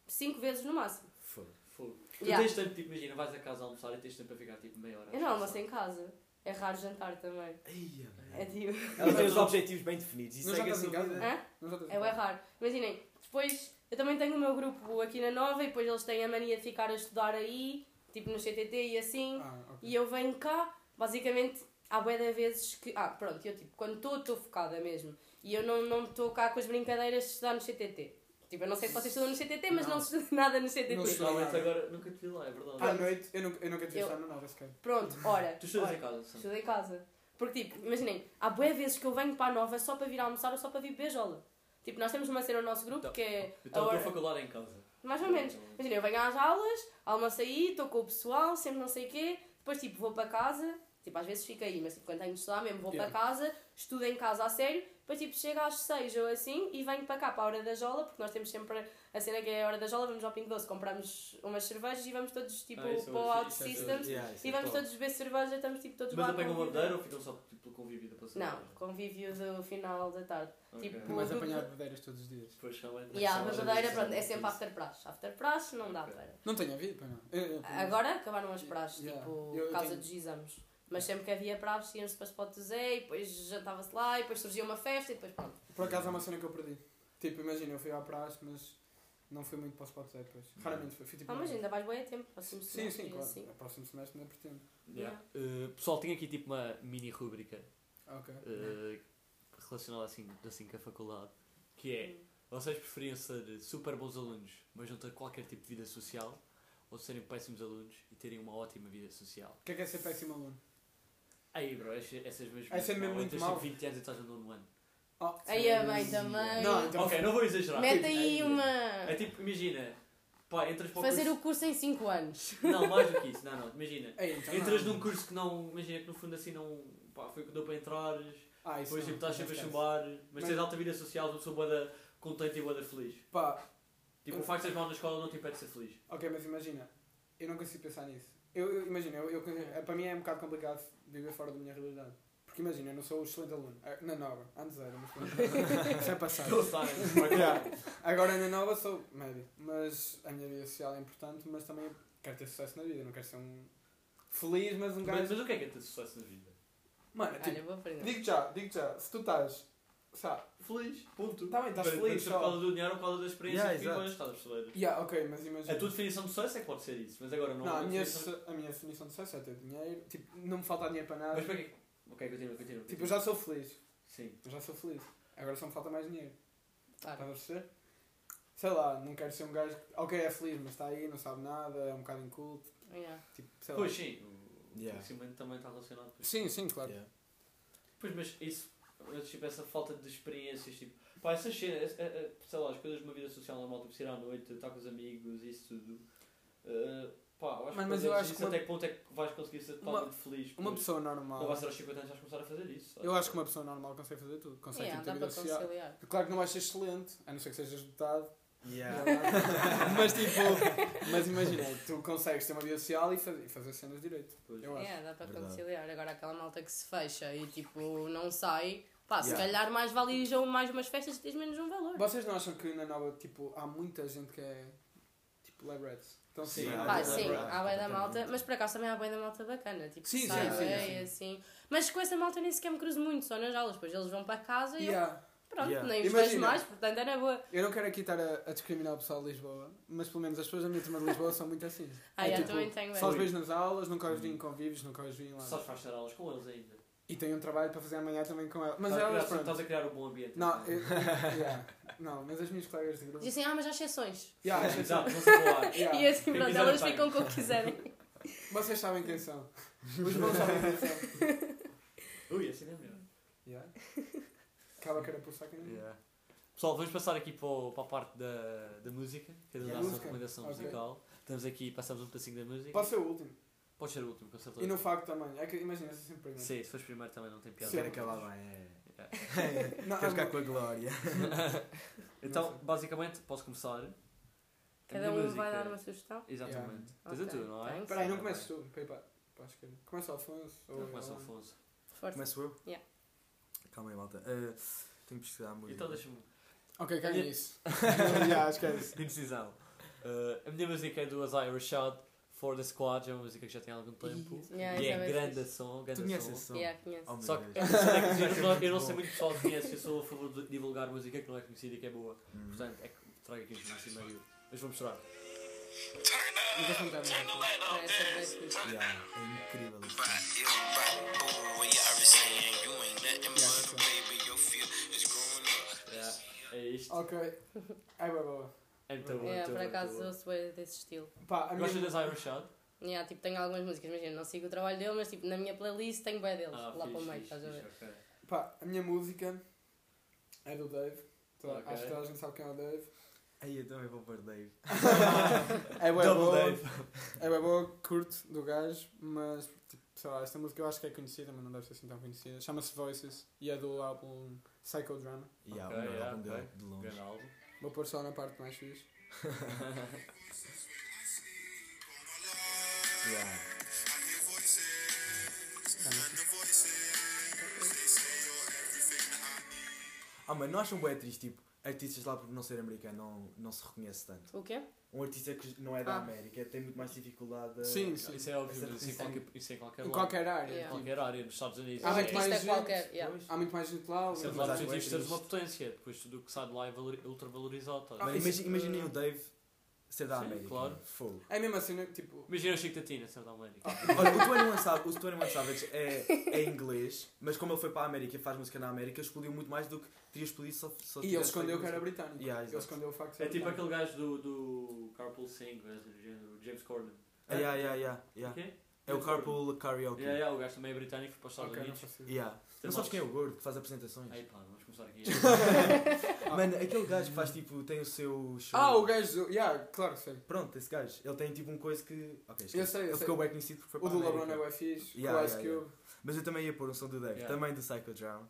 cinco vezes no máximo. Foda. Fogo. Tu Yeah. tens tempo, tipo, imagina, vais a casa almoçar e tens tempo para ficar tipo meia hora. a Eu não almoço em casa. É raro jantar também. Eia, É tipo. Ela tem os objetivos bem definidos. Isso Não é já que a estás em sua casa? vida- Hã? Não já tens É bué raro. Imaginem, depois eu também tenho o meu grupo aqui na Nova e depois eles têm a mania de ficar a estudar aí, tipo no CTT e assim, Ah, ok. e eu venho cá, basicamente há bué de vezes que. Ah, pronto, eu tipo, quando estou, estou focada mesmo. E eu não não estou cá com as brincadeiras de estudar no CTT. Tipo, eu não sei se vocês estudam no CTT, mas não, Não. se estuda nada no CTT. Não estudo. Realmente agora nunca te vi lá, é verdade. À noite, eu nunca, eu nunca tive Eu- estado na nova sequer. Pronto, ora. Tu estudas ora, em casa, sim. Estudo em casa. Porque, tipo, imaginem, há boas vezes que eu venho para a nova só para vir almoçar ou só para vir beijola. Tipo, nós temos uma cena no nosso grupo Então, que é. Então a a tua faculdade é em casa. Mais ou menos. Imagina, eu venho às aulas, almoço aí, estou com o pessoal, sempre não sei o quê, depois tipo vou para casa, tipo às vezes fico aí, mas tipo, quando tenho de estudar mesmo vou Yeah. para casa, estudo em casa a sério, depois tipo chego às 6 ou assim e venho para cá para a hora da jola, porque nós temos sempre a cena que é a hora da jola, vamos ao Pingo Doce, compramos umas cervejas e vamos todos tipo Ah, é para o Out é. Systems Yeah, isso e é vamos top. todos beber cerveja, estamos tipo todos Mas lá apanham bebedeira ou ficam só tipo, pelo convívio da passagem? Não, convívio do final da tarde. Ok. tipo, Mas apanhar bebedeiras todos os dias. Depois realmente. E a bebedeira, só- pronto, é sempre after praxe. After praxe não dá Ok. para. Não tenho havido, pois não. Eu- eu- Agora acabaram as praxes, Yeah. tipo, por causa tenho- dos exames. Mas sempre que havia praxes, íamos para Spot do Zé, e depois jantava-se lá, e depois surgia uma festa, e depois pronto. Por acaso é uma cena que eu perdi. Tipo, imagina, eu fui à praxe, mas não fui muito para o spot Zé depois. Raramente fui. fui tipo, Ah, mas ainda vais bem a tempo, próximo Sim, semestre sim, e claro. assim. O próximo semestre ainda pretendo. Yeah. Uh, pessoal, tenho aqui tipo uma mini rúbrica Ok. uh, relacionada assim, assim com a faculdade, que é vocês preferiam ser super bons alunos, mas não ter qualquer tipo de vida social, ou serem péssimos alunos e terem uma ótima vida social? O que é que é ser péssimo aluno? Aí, bro, essas, mesmo. Aí ser mesmo muito tipo 20 anos e estás no nono ano. Oh, Aí é bem também. Não, então- Ok, não vou exagerar. Mete Tipo, aí é uma. tipo, imagina, pá, entras para o Fazer curso... o curso em 5 anos. Não, mais do que isso, não, não, imagina. Ei, então Entras não. num curso que não, imagina que no fundo assim não, pá, foi o que deu para entrares, Ah, isso depois tipo estás não sempre a chumbar, mas, Mas- tens alta vida social, uma pessoa boa contente e boa feliz. Pá, Tipo, o facto de seres mal na escola não te impede de ser feliz. ok, mas imagina, eu não consigo pensar nisso. Eu, eu- imagina, eu, eu, é, para mim é um bocado complicado viver fora da minha realidade. Porque imagina, eu não sou um excelente aluno. Ah, Na nova, antes era, mas pronto. (laughs) Isso é passado. (laughs) Yeah. Agora na nova sou médio, mas a minha vida social é importante, mas também quero ter sucesso na vida, não quero ser um feliz, mas um Mas, gajo. mas o que é que é ter sucesso na vida? Mano, Olha, tipo, vou aprender. digo já, digo já, se tu estás, sabe, Feliz, ponto. Tá bem, estás Mas- feliz, mas Por só. causa do dinheiro ou por causa da experiência Yeah, que exato. vivas, estás a perceber? yeah, ok, mas imagina. A tua definição de sucesso é que pode ser isso, mas agora não não, a minha, definição- su- a minha definição de sucesso é ter dinheiro, tipo, não me falta dinheiro para nada. Mas para quê? Ok, continua, continua. Tipo, eu já sou feliz, Sim. eu já sou feliz. Agora só me falta mais dinheiro. Estás a perceber? Sei lá, não quero ser um gajo que, ok, é feliz, mas está aí, não sabe nada, é um bocado inculto. Yeah. Tipo, sei lá. Pois sim, o Yeah. conhecimento também está relacionado com isso. Sim, sim, claro. Yeah. Pois, mas isso, tipo, essa falta de experiências, tipo, pá, essas cenas, é- é- sei lá, as coisas de uma vida social normal, tipo, sair à noite, estar com os amigos, isso tudo. Uh, pá, eu acho Mas- que, mas eu acho que uma- até que ponto é que vais conseguir ser totalmente feliz. Uma pessoa Não normal. vai ser aos 50 anos vais começar a fazer isso. sabe? Eu acho que uma pessoa normal consegue fazer tudo. Consegue Yeah, ter vida social. conciliar. Claro que não vais ser excelente, a não ser que sejas dotado. Yeah. (laughs) mas tipo, mas imagina, tu consegues ter uma vida social e fazer, e fazer cenas direito. Pois. Eu acho. Yeah, dá para Verdade. conciliar. Agora aquela malta que se fecha e tipo não sai, pá, se Yeah. calhar mais vale ir a mais umas festas e tens menos um valor. Vocês não acham que na nova, tipo, há muita gente que é tipo labrettes? Então Sim, sim, há Pá, sim, há bem da malta, mas por acaso também há bem da malta bacana. Tipo, Sim, sim, sai sim, bem, sim. assim. Mas com essa malta nem sequer me cruzo muito, só nas aulas. Depois eles vão para casa e eu, Yeah. Pronto, Yeah. nem os Imagina. vejo mais, portanto é na boa. Eu não quero aqui estar a, a discriminar o pessoal de Lisboa, mas pelo menos as pessoas da minha turma de Lisboa são muito assim. (laughs) Ah, É eu tipo, também tenho Só os vejo nas aulas, nunca os vi em convívios, nunca os vi em Só lá. faz ter aulas com eles ainda. E tenho um trabalho para fazer amanhã também com elas. Mas estás, a elas, criar, pronto. estás a criar um bom ambiente. Não, eu, yeah. não, mas as minhas colegas de grupo. Dizem, ah, mas há exceções. Yeah, Sim, exato, não se falar. (laughs) Yeah. E assim, Quem pronto, quiser elas apanha. ficam com o que quiserem. (laughs) Vocês sabem quem são. Os bons sabem quem são. Ui, assim não é melhor. Yeah. Acaba que era por. Yeah. Pessoal, vamos passar aqui para, o- para a parte da, da música, que é da Yeah. nossa Música, recomendação ok. musical. Estamos aqui, passamos um pedacinho da música. Pode ser o último. Pode ser o último, com certeza. E no facto também. É que imagina, essa sempre pergunta. Sim, se fores primeiro também não tem piada. Quero acabar bem. É. Yeah. (laughs) Não, Quero ficar com a glória. (laughs) Então, basicamente, posso começar. A Cada um vai dar uma sugestão. Exatamente. Tens a Ok, tua, não é? thanks. Espera aí, não comeces tu. A. Começa o Afonso. ou Então eu, começa o Afonso. Força. Começo eu? Yeah. Calma aí, malta. Uh, tenho que pesquisar a música. Então deixa-me. Ok, cai Olha- nisso. Já, esquece. Indecisão. Uh, a minha música é do Azai Rashad, For the Squad, é uma música que já tem algum tempo. Yeah, e é bem grande fixe. som, Tu grande conheces som. esse som? Yeah, conheço. Oh, Só que eu não, sei, eu (laughs) não- eu não sei muito pessoal que conhece, eu sou a favor de divulgar música que não é conhecida e que é boa. Hum. Portanto, é que trago aqui informação em meio. Mas vou mostrar. Muito. Ah, essa é é incrível. Yeah, é isto. Ok. É boa, boa. É muito bom. É, muito por bom, acaso muito bom. ouço bem desse estilo. Pá, a Gostas minha... das Irish Shad? Yeah, tipo, tenho algumas músicas, imagina, não sigo o trabalho dele, mas tipo, na minha playlist tenho bem deles, Ah, lá fixe, para o meio, estás a ver? fixe, ok. Pá, a minha música é do Dave. Toda- Ok. Acho que toda a gente sabe quem é o Dave. Aí eu também vou pôr Dave. (laughs) É boa. Dave. É bué boa, curto do gajo, mas tipo, sei lá, esta música eu acho que é conhecida, mas não deve ser assim tão conhecida. Chama-se Voices e é do álbum Psychodrama. Yeah, Ok, o melhor yeah, álbum ok. dele, de longe. Grande álbum. Vou pôr só na parte mais fixe. (laughs) Yeah. Ah, mas não acham bué triste, tipo, artistas lá por não ser americano não, não se reconhece tanto. O quê? Um artista que não é da Ah. América tem muito mais dificuldade a... Sim, sim. Isso é óbvio, mas isso em retenção. qualquer, isso em qualquer Em qualquer área. Em Yeah. qualquer área, nos Estados Unidos. Há muito mais gente. qualquer, yeah. Há muito mais gente lá. Sempre Mas lá tu bué tens teres uma potência, depois tudo o que sai de lá é valor- ultravalorizado. tá? Ah, imaginem o Dave ser da Sim, América. claro. Fogo. É mesmo assim, né? tipo. Imagina o Chico Tatina, ser da América. Olha, o 21 Savage, o 21 Savage é, é inglês, mas como ele foi para a América e faz música na América, explodiu muito mais do que teria explodido só, só E ele tivesse escondeu feito que era música. britânico. Yeah, ele exato. escondeu o facto de É ser tipo britânico. aquele gajo do, do Carpool Sing, o James Corden. Ah, yeah, yeah, yeah, yeah. O quê? É o Carpool Karaoke. Yeah, yeah, o gajo também é britânico, foi para os Estados Ok, não Unidos. faço ideia. Yeah. Não sabes quem é o gordo que faz apresentações? Aí pá, vamos começar aqui. (laughs) Mano, aquele gajo que faz tipo, tem o seu show. Ah, o gajo. do- Yeah, claro, sei. Pronto, esse gajo. Ele tem tipo um coisa que. Ok, esquece. Eu sei, eu Ele sei. ficou bem conhecido porque foi O para do a América. LeBron é fixe. Yeah, o Ice yeah, Cube. Mas eu também ia pôr um som do Dave, Yeah. também do Psychodrown.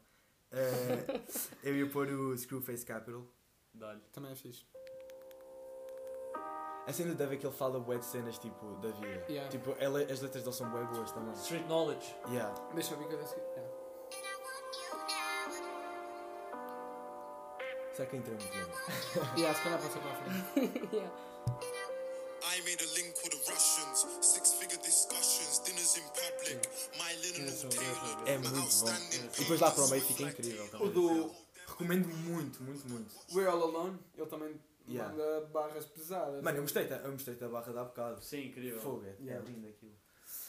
Eh, eu ia pôr o Screwface Capital. Dá-lhe. Também é fixe. A cena do Dave é que ele fala bué de cenas tipo da vida. Yeah. Tipo, ele- as letras dele são bué boas também. Street Knowledge. Yeah. Deixa eu ver que eu disse. Yeah. Será que entra muito bem? Yeah, se calhar pode ser para a frente. (laughs) Yeah. I made a link with the Russians. Six figure discussions, dinners in public. My Esse é muito bom. outstanding E depois lá para o meio fica incrível O também. do Recomendo muito, muito, muito. We're All Alone, ele também Yeah. manda barras pesadas. Mano, eu gostei, da- eu gostei da barra da bocado. Sim, incrível. Fogo, é, Yeah. é lindo aquilo.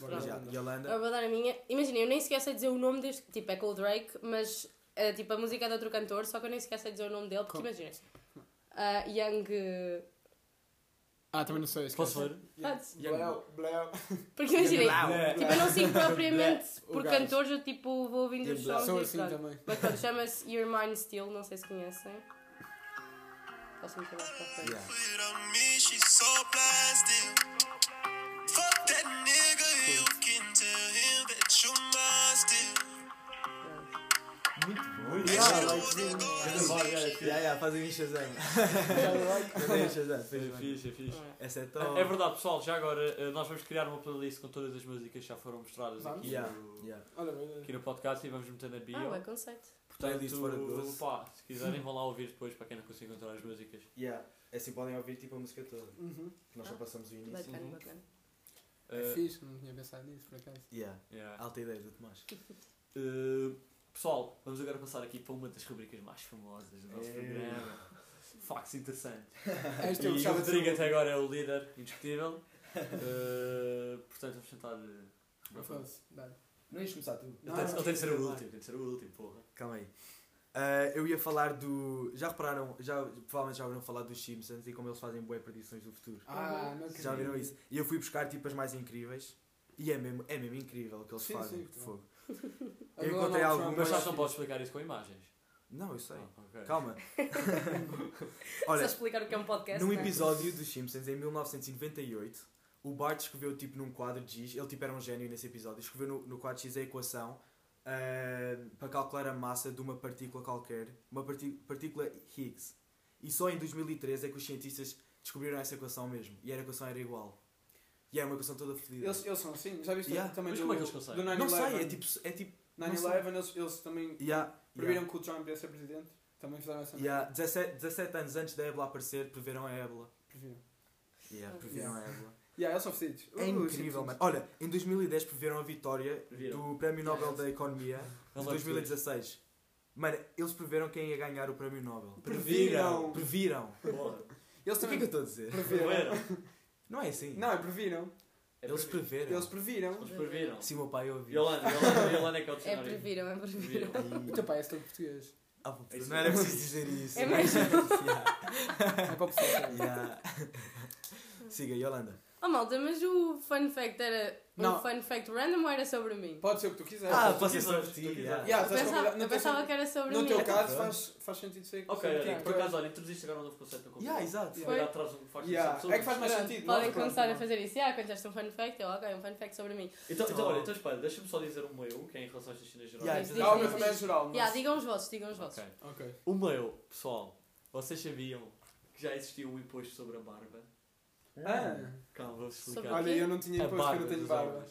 Mas já, e ela Eu vou dar a minha. Imagina, eu nem sequer sei dizer o nome deste. Tipo, é com o Drake, mas é, tipo, a música é de outro cantor, só que eu nem sequer sei dizer o nome dele, porque Como? imagina. ah, Young. Ah, também não sei. Posso? Yeah. Podes. Bléu, bléu. Porque imagina, Blau. tipo, eu não sigo (laughs) propriamente por cantores, eu tipo vou ouvindo os Blau. sons Sou assim pronto. também. Mas pronto, chama-se Your Mind Still, não sei se conhecem. Posso meter mais para frente. Yeah. Put Muito bom. Yeah, like, sim. Yeah, yeah, fazem Shazam. (laughs) Fazem o Shazam, É fixe, é fixe. Essa é. É verdade, pessoal, já agora eh, nós vamos criar uma playlist com todas as músicas que já foram mostradas aqui, Yeah, no, yeah. Olha, olha. aqui no podcast e vamos meter na bio. Ah, é conceito. Doce. pá, se (laughs) quiserem vão lá ouvir depois para quem não consegue encontrar as músicas. Yeah. É assim podem ouvir tipo a música toda. Uhum. Que nós só passamos o início. Bacana, Uhum. bacana. É Eh, fixe, não tinha pensado nisso por acaso. Yeah. yeah. Alta ideia do Tomás. Uh, pessoal, vamos agora passar aqui para uma das rubricas mais famosas do nosso É. programa. Facts interessantes. (laughs) Este eu E o Rodrigo até agora é o líder, indiscutível. Uh, portanto, vamos tentar. uh, o- Foda-se, dá-lhe. Não ias começar tu? Ele Não, ele tem de ser o último, tem de ser o último, porra. Calma aí. Ah, eu ia falar do. Já repararam, já, provavelmente já ouviram falar dos Simpsons e como eles fazem boas predições do futuro. Ah, não acredito. Já viram isso? E eu fui buscar tipo as mais incríveis e é mesmo, é mesmo incrível o que eles Sim, fazem. sim, Fogo. (laughs) Eu do encontrei algumas- Mas já não podes explicar isso com imagens. Não, eu sei. Ah, ok. Calma. (laughs) (laughs) Só Olha, explicar o que é um podcast. num não é? episódio dos Simpsons em 1998, o Bart escreveu tipo num quadro de X, ele tipo era um gênio nesse episódio, escreveu no, no quadro X a equação ah, para calcular a massa de uma partícula qualquer, uma partícula Higgs. E só em 2013 é que os cientistas descobriram essa equação mesmo. E a equação era igual. E era uma equação toda fodida. Eles, eles são assim, já viste Yeah. também Mas do, como é que eles conseguem? do 9-11? Não sei, é tipo. É tipo 9-11, eles, eles também yeah, previram que o Trump ia ser presidente. Também fizeram essa yeah, 17, 17 anos antes da ébola aparecer, preveram a ébola. Previram. Yeah, previram a ébola. Yeah, eles são fedidos. É incrível, mano. Olha, em 2010 preveram a vitória Previram. do Prémio Nobel da Economia de Não 2016. Mano, eles preveram quem ia ganhar o Prémio Nobel. Previram. Previram. Porra. Eles O que é também que eu estou a dizer? previram. Não é assim. Não, é previram. É Eles previ- preveram. Eles previram. Eles previram. Sim, o meu pai ouviu. Yolanda, Yolanda, Yolanda é que é o É dicionário. previram, é previram. (laughs) O teu pai é todo português. Ah, puta, Isso não era preciso dizer (laughs) isso. É mesmo? (laughs) Yeah. É para o pessoal saber. Yeah. Siga, Yolanda. Oh malta, mas o fun fact era um Não. fun fact random ou era sobre mim? Pode ser o que tu quiseres. Ah, pode ser sobre ti. yeah. Yeah, Eu pensava, no eu teu- pensava que era sobre No mim. teu caso faz, faz sentido ser Ok, sobre ok. ti. Por acaso, olha, introduziste agora um novo conceito da conversa. Yeah, exato. Foi. calhar traz um faz Yeah, é que faz mais Pronto, sentido. Podem pronto, começar a não. fazer isso. Ah, contaste um fun fact, eu, ok, um fun fact sobre mim. Então, então, Então- olha, então espera, deixa-me só dizer o meu, que é em relação a estas cenas gerais. Yeah, Diz, diz, Ah, o meu também é geral. mas- Yeah, digam os vossos, digam os vossos. Ok. Ok. O meu, pessoal, vocês sabiam que já existia um imposto sobre a barba? Ah, Calma, vou explicar. olha, eu não tinha imposto que eu não tenho barba.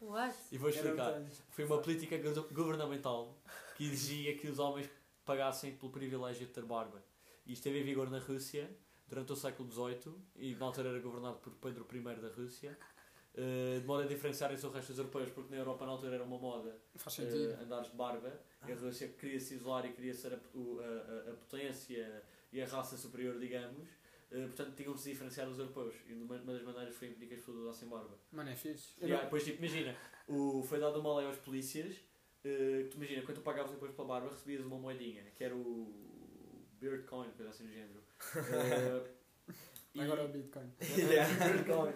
What? E vou explicar. Foi uma política go- governamental que exigia que os homens pagassem pelo privilégio de ter barba. E isto esteve em vigor na Rússia durante o século XVIII e na altura era governado por Pedro I da Rússia. eh, de modo a diferenciarem-se do resto dos europeus, porque na Europa na altura era uma moda sentido. andares de barba. E a Rússia queria se isolar e queria ser a, o- a- a- a potência e a raça superior, digamos. Eh, portanto, tinham de se diferenciar dos europeus. E uma, uma das maneiras foi impedir que as pessoas usassem barba. Mano, é fixe. Yeah, não- depois, tipo, imagina, o, foi dado uma lei aos polícias. eh, tu imagina, quando tu pagavas depois pela barba, recebias uma moedinha, que era o Beard Coin, coisa assim do género. Eh, (laughs) e- Agora é o Bitcoin. (laughs) Beard Coin.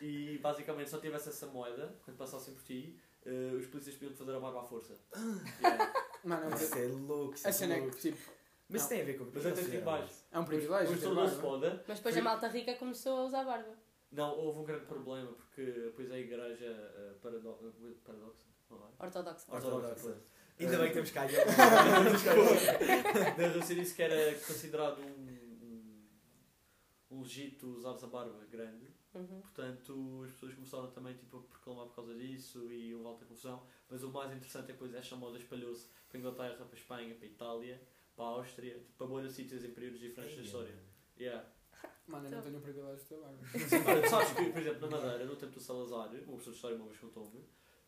E basicamente, se não tivesse essa moeda, quando passassem por ti, eh, os polícias podiam fazer a barba à força. (laughs) Yeah. Mano, Isso é louco. isso é é louco. que tipo, Mas isso tem a ver com o que Mas é tipo fizeram. baixo. é um privilégio. Barba. foda. Mas depois Foi- a malta rica começou a usar barba. Não, houve um grande problema, porque depois a igreja eh, parado paradoxa. é? Ortodoxa. Ortodoxa. Ortodoxa. Ainda bem que temos cá Da Rússia disse que era considerado um, um, legito usares a barba grande. Uhum. Portanto, as pessoas começaram também tipo, a proclamar por causa disso e houve alta confusão. Mas o mais interessante é que depois esta moda espalhou-se para a Inglaterra, para a Espanha, para a Itália, para a Áustria, tipo, para muitos sítios em períodos diferentes da história. Yeah. (laughs) Mano, eu não tenho o privilégio de ter. (laughs) Olha, tu sabes que, por exemplo, na Madeira, no tempo do Salazar, uma pessoa de história uma vez contou-me,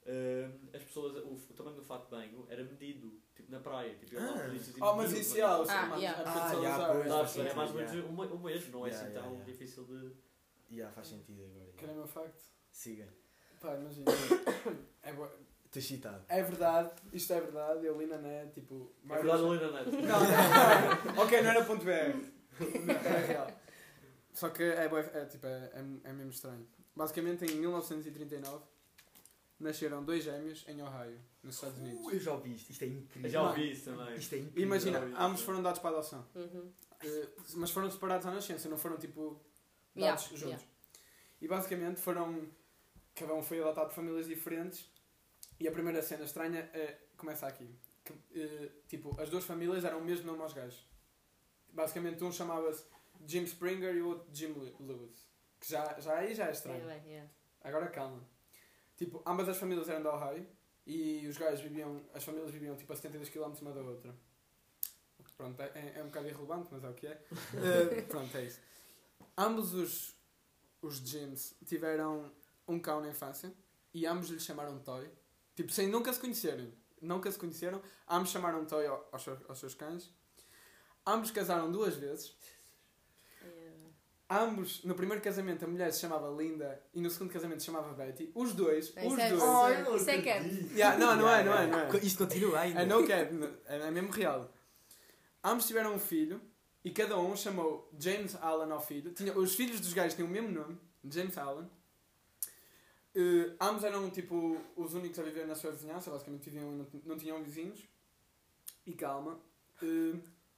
eh, as pessoas, o, o tamanho do fato de banho era medido, tipo na praia. Tipo, lá Ah. polícias e Oh, mas isso sei, Ah, yeah. É Ah, para yeah, Salazar, pois, é. É mais ou Yeah. menos um, um mês, não é Yeah, assim yeah, tão yeah. difícil de. Yeah, faz sentido agora. Querem o meu facto? Siga. Pá, imagina. (coughs) é, Estou excitado. é verdade, isto é verdade, eu li na net, tipo... É verdade, ali na net. Não, não, não. ok, não era ponto BR. Não, é real. Só que é, é, tipo, é, é, é mesmo estranho. Basicamente, em 1939, nasceram dois gêmeos em Ohio, nos Estados Unidos. Uh, eu já ouvi isto. Isto é incrível. Eu já ouvi isso também. Isto é incrível. Imagina, ambos foram dados para a adoção. Uhum. Eh, mas foram separados à nascença, não foram tipo Yeah, dados juntos. yeah. E basicamente foram. Cada um foi adotado por famílias diferentes. E a primeira cena estranha é, começa aqui. Que, eh, tipo, as duas famílias eram o mesmo nome aos gajos. Basicamente um chamava-se Jim Springer e o outro Jim Lew- Lewis. Que já, já aí já é estranho. Yeah, yeah. Agora calma. Tipo, ambas as famílias eram da Ohio e os gajos viviam, as famílias viviam tipo a 72 km uma da outra. Pronto, é, é um bocado irrelevante, mas é o que é. (laughs) Eh, pronto, é isso. Ambos os, os Jims tiveram um cão na infância e ambos lhe chamaram Toy. Tipo, sem nunca se conhecerem. Nunca se conheceram. Ambos chamaram Toy ao- aos, seus- aos seus cães. Ambos casaram duas vezes. Yeah. Ambos, no primeiro casamento, a mulher se chamava Linda e no segundo casamento se chamava Betty. Os dois, Isso os é- dois. Oh, Isso é que é. Yeah, não, não é, não é, não é. Isto continua ainda. É no cap, é, é mesmo real. Ambos tiveram um filho e cada um chamou James Allen ao filho. Tinha, os filhos dos gajos tinham o mesmo nome, James Allen. Eh, ambos eram tipo os únicos a viver na sua vizinhança, basicamente viviam, não, não tinham vizinhos. E calma. Eh,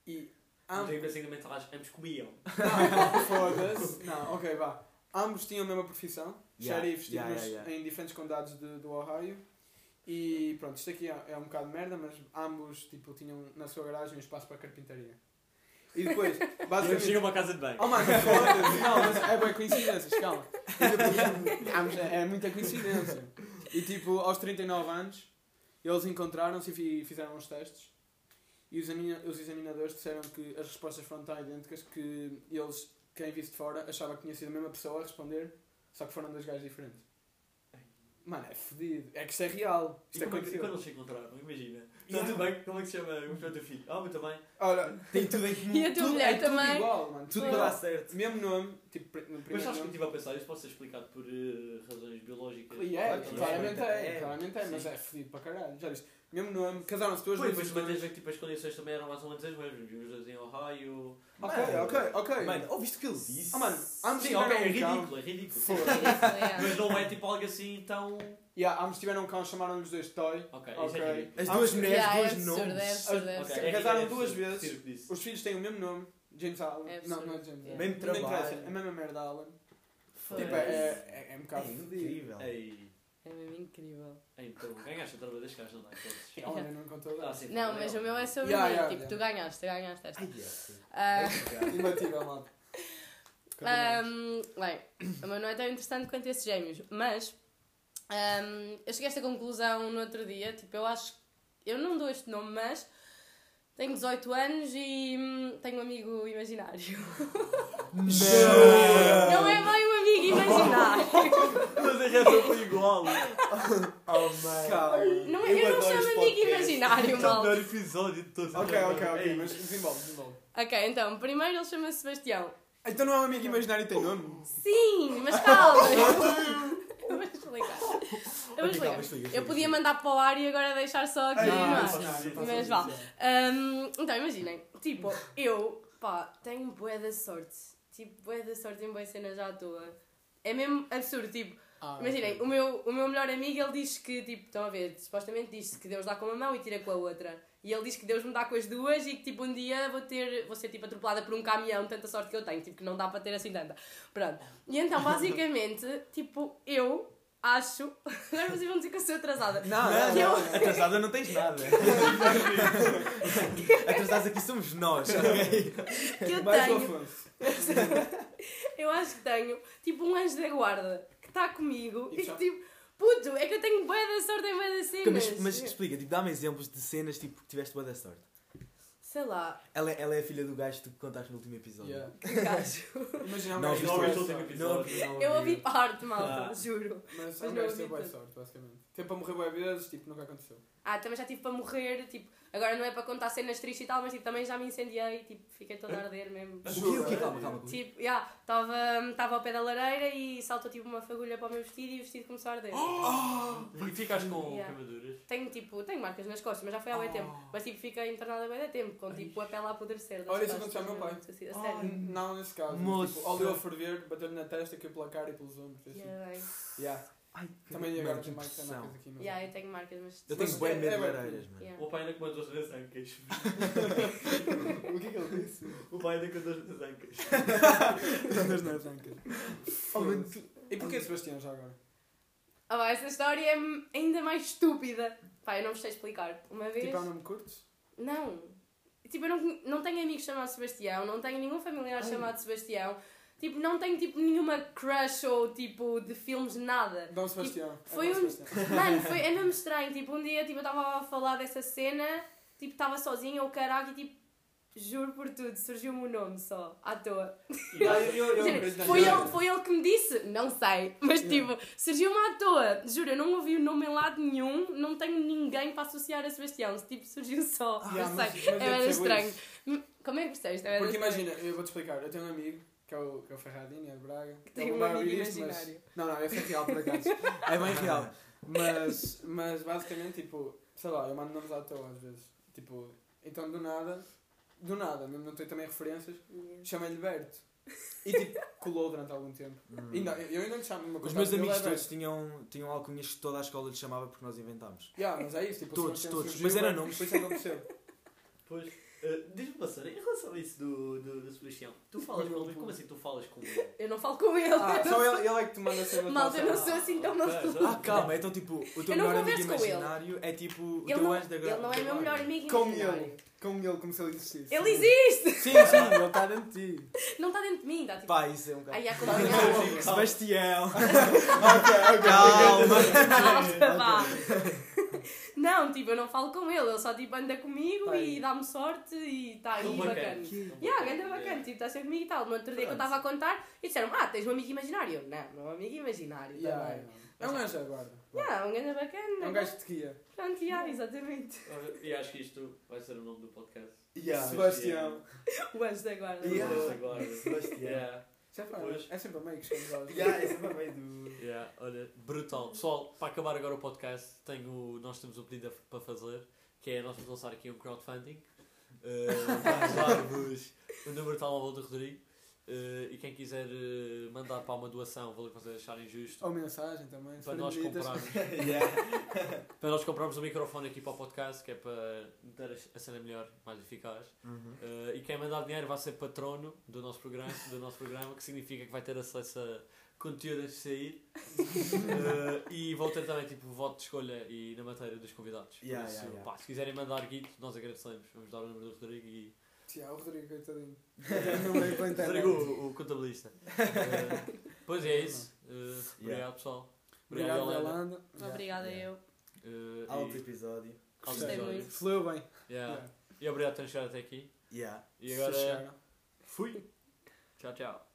e Mas ambos. ainda assim, mentais, ambos comiam. (laughs) Não, foda-se. Não, ok, vá. Ambos tinham a mesma profissão, Yeah, xerifes tipo, yeah, nos- yeah, yeah. em diferentes condados de, do Ohio. E pronto, isto aqui é, é um bocado de merda, mas ambos tipo, tinham na sua garagem um espaço para carpintaria. E depois, basicamente. uma casa de banho. Oh mano, foda-se! Não, mas é boa coincidências, calma. Depois, é, é muita coincidência. E tipo, aos 39 anos, eles encontraram-se e fi- fizeram uns testes. E os, os examinadores disseram que as respostas foram tão idênticas que eles, quem visse de fora, achava que tinha sido a mesma pessoa a responder, só que foram dois gajos diferentes. Mano, é fodido. É que isto é real. E Isto é como é que, quando eles se encontraram? Imagina. Está Yeah. tudo bem? Como é que se chama? Como é que chama o teu filho? Ah, muito bem. Ora, Tem tudo em comum. (laughs) E a tua tudo, mulher é tudo também. igual, mano. Tudo Tudo para igual. dar certo. Mesmo nome, tipo, no Mas primeiro sabes que eu estive a pensar, isso pode ser explicado por eh, razões biológicas. E é, que claramente é. é, É. claramente é, mas é fedido para caralho. Já disse, Mesmo nome, casaram-se duas Pois, vezes. também tens que tipo, as condições também eram mais ou menos as mesmas. Vimos dois em Ohio. Ok, Mano, ok, ok. Mano, ouviste o que ele disse? Ah, mano, ambos Sim, ok, tiveram é um cão. ridículo, é ridículo. Foda. (laughs) Yeah. Mas não é tipo algo assim tão. Yeah, ambos tiveram um cão, chamaram-lhes dois Toy. Ok, Ok. isso é ridículo. As duas sim. mulheres, Yeah, é dois absurdo, é nomes. absurdo, é Ok. absurdo. é casaram ridículo, duas sim, vezes. sim, o que disse. Os filhos têm o mesmo nome, James Allen. É não, absurdo. não é James Yeah. Allen. Mesmo Não interessa, trabalho. A mesma merda, Allen. Tipo, é, é, é um bocado É incrível. Ei, É mesmo incrível. então, ganhaste outra vez, deixa cá não todos. (laughs) Allen não contou. Ah, sim. Não, mas o meu é sobre Yeah, mim. yeah, tipo, yeah. tu ganhaste, tu ganhaste esta. Ai, é. Ah, (laughs) Imbatível, malta. Ahm, bem, o meu não é tão interessante quanto esses gêmeos, mas ahm, eu cheguei a esta conclusão no outro dia. Tipo, eu acho. Eu não dou este nome, mas tenho 18 anos e hum, tenho um amigo imaginário. Não é bem um amigo imaginário. Mas a reação foi igual. Oh, mano. Calma. Não é, Eu eu não adoro chamo este amigo podcast. imaginário, É o mal. melhor episódio de todos. Ok, ok, ok, Ei. mas desenvolve, desenvolve. Ok, então, primeiro ele chama-se Sebastião. Então não é um amigo imaginário e tem nome? Sim, mas calma. Eu (laughs) vou explicar. Eu vou Ok, explicar. calma, explica, Eu podia mandar para o ar e agora deixar só aqui no não, ar. Mas vá. Hum, então, imaginem, tipo, eu, pá, tenho bué da sorte. Tipo, bué da sorte em bué cenas já à toa. É mesmo absurdo, tipo, Ah, imaginem, ok. o meu, o meu melhor amigo, ele diz que, tipo, estão a ver, supostamente diz que Deus dá com uma mão e tira com a outra. E ele diz que Deus me dá com as duas e que, tipo, um dia vou ter, vou ser, tipo, atropelada por um caminhão, tanta sorte que eu tenho, tipo, que não dá para ter assim tanta. Pronto. E então, basicamente, (laughs) tipo, eu acho... Agora vocês vão dizer que eu sou atrasada. Não, Não, não, não. atrasada não tens nada. (laughs) (laughs) Atrasados aqui somos nós, ok? Que eu Mais tenho... Afonso. (laughs) Eu acho que tenho, tipo, um anjo da guarda que está comigo E e, que, tipo, puto, é que eu tenho bué da sorte em bué das cenas. Mas, mas explica, tipo, dá-me exemplos de cenas tipo, que tiveste boa da sorte. Sei lá, Ela, é- ela é a filha do gajo que tu contaste no último episódio. Yeah. (laughs) que gajo. Imagina um Não, que o último episódio. Não, não Eu ouvi parte, malta, Ah. juro. Mas Mas é um não ouvi tem boa sorte, basicamente. Tem para morrer boa vezes, tipo, nunca aconteceu. Ah, também já tive para morrer, tipo, agora não é para contar cenas tristes e tal, mas tipo, também já me incendiei, tipo, fiquei toda a arder mesmo. O quê? Calma, calma. Tipo, já, estava ao pé da lareira e saltou tipo uma fagulha para o meu vestido e o vestido começou a arder. E ficaste com Yeah. queimaduras. Tenho tipo, tenho marcas nas costas, mas já foi há muito Oh. tempo. Mas tipo, fiquei internada há muito tempo, com tipo a pele a apodrecer. Olha, isso aconteceu ao meu pai. assim, A sério. Não, nesse caso. Moça. Tipo, óleo a ferver, bateu-lhe na testa, caiu pela cara e pelos ombros. Assim. Yeah, bem. Yeah. Ai, que- Também agora tem mais tem impressão. marcas aqui. Mas... Yeah, eu tenho marcas, mas. Eu tenho bem é- medo de bem lareiras, mano. Yeah. O pai ainda com duas das ancas. (laughs) o que é que ele disse? O pai ainda com duas das ancas. Andas nas ancas. Oh, mano, tu- E porquê Sebastião já agora? Ah, pá, essa história é ainda mais estúpida. Pá, eu não vos sei explicar. Uma vez. Tipo, é um nome curtos? Não. Tipo, eu não, não tenho amigos chamados Sebastião, não tenho nenhum familiar Ai. chamado Sebastião. Tipo, não tenho tipo nenhuma crush ou tipo de filmes, nada. Dom Sebastião. É foi Dom um- Sebastião. (laughs) Mano, foi, é mesmo estranho. Tipo, um dia tipo, eu estava a falar dessa cena, tipo, estava sozinha, o caraca, e tipo, juro por tudo, surgiu-me o nome só, à toa. Ah, eu- eu- (laughs) eu foi, ele, foi ele que me disse? Não sei. Mas tipo, surgiu-me à toa. Juro, eu não ouvi o nome em lado nenhum, não tenho ninguém para associar a Sebastião. Tipo, surgiu só. Yeah, não mas- sei. mas é eu bem percebo estranho. isso. Como é que percebeste? É Porque imagina, eu vou-te explicar. Eu tenho um amigo, que é o, que é o Ferradinho, é de Braga. Que tem um amigo isto, mas- imaginário. Não, não, esse é real por acaso. é bem real. (laughs) Mas, mas basicamente, tipo, sei lá, eu mando nomes à toa às vezes. Tipo, então do nada, do nada, mesmo não tenho também referências, Yeah. chamei-lhe Berto. E tipo, colou durante algum tempo. Hum. Ainda, eu ainda lhe chamo uma Os coisa meus dele é amigos Berto. todos tinham, tinham alcunhas que toda a escola lhes chamava porque nós inventámos. Yeah, mas é isso, tipo, Todos, todos, surgiu, mas era é- nomes. Isso é que eu percebo. Pois. Uh, Diz-me, Passara, em relação a isso do, do, do Sebastião, tu falas com ele, como assim tu falas com ele? Eu não falo com ele. Ah, só ele, ele é que te manda ser Malta, eu não sou assim tão Ok, maluca. Ah, calma, então tipo, o teu Eu não melhor amigo converso com ele. imaginário é tipo o Ele teu não, anjo da ele não é meu melhor amigo Com imaginário. ele. Com ele, como se ele existisse. Ele existe! Sim, sim, ele está dentro de ti. Não está dentro de mim, está tipo. Pá, isso é um há (laughs) como Sebastião! (laughs) ok, ok. Calma! Vá. Não, tipo, eu não falo com ele, ele só tipo anda comigo Tá e dá-me sorte e está aí bacana. bacana. Yeah, ganda bacana, tipo, está sempre comigo e tal. No outro dia que eu estava a contar e disseram, ah, tens um amigo imaginário. Eu, Não, não é um amigo imaginário Yeah, também. É um anjo agora. Yeah, um ganda bacana. É um gajo que te guia. Pronto, yeah, exatamente. (laughs) E acho que isto vai ser o nome do podcast. Yeah. Sebastião. O anjo da guarda. Yeah. Vamos agora. Sebastião. Yeah. Já Pois. é sempre a meio que chegamos (laughs) aos. Yeah, é para meio do. Yeah, olha, brutal. Pessoal, para acabar agora o podcast, tenho, nós temos um pedido a- para fazer, que é nós vamos lançar aqui um crowdfunding. Uh, vamos dar-vos (laughs) o número de telemóvel do Rodrigo. Uh, e quem quiser uh, mandar para uma doação, valor que vocês acharem justo, Ou mensagem também. se para nós, bonitas. comprarmos, yeah. (laughs) (laughs) para nós comprarmos um microfone aqui para o podcast, que é para ter a cena melhor, mais eficaz. Uhum. Uh, e quem mandar dinheiro vai ser patrono do nosso programa, do nosso programa que significa que vai ter acesso a conteúdo antes de sair. Uh, (laughs) e vão ter também tipo voto de escolha e na matéria dos convidados. Por Yeah, isso, yeah, yeah. pá, se quiserem mandar guito, nós agradecemos. Vamos dar o número do Rodrigo e. Sim, há o Rodrigo, coitadinho. (laughs) Internet. Rodrigo, o, o contabilista. Uh, (laughs) pois é isso. Uh, Obrigado pessoal. Obrigado, Helena. Yolanda. Obrigada Yeah. eu. Uh, Alto e, episódio. alto Gostei episódio. muito. Fleu bem. Yeah. Yeah. E obrigado por terem chegado até aqui. Yeah. E agora fui. Tchau, tchau.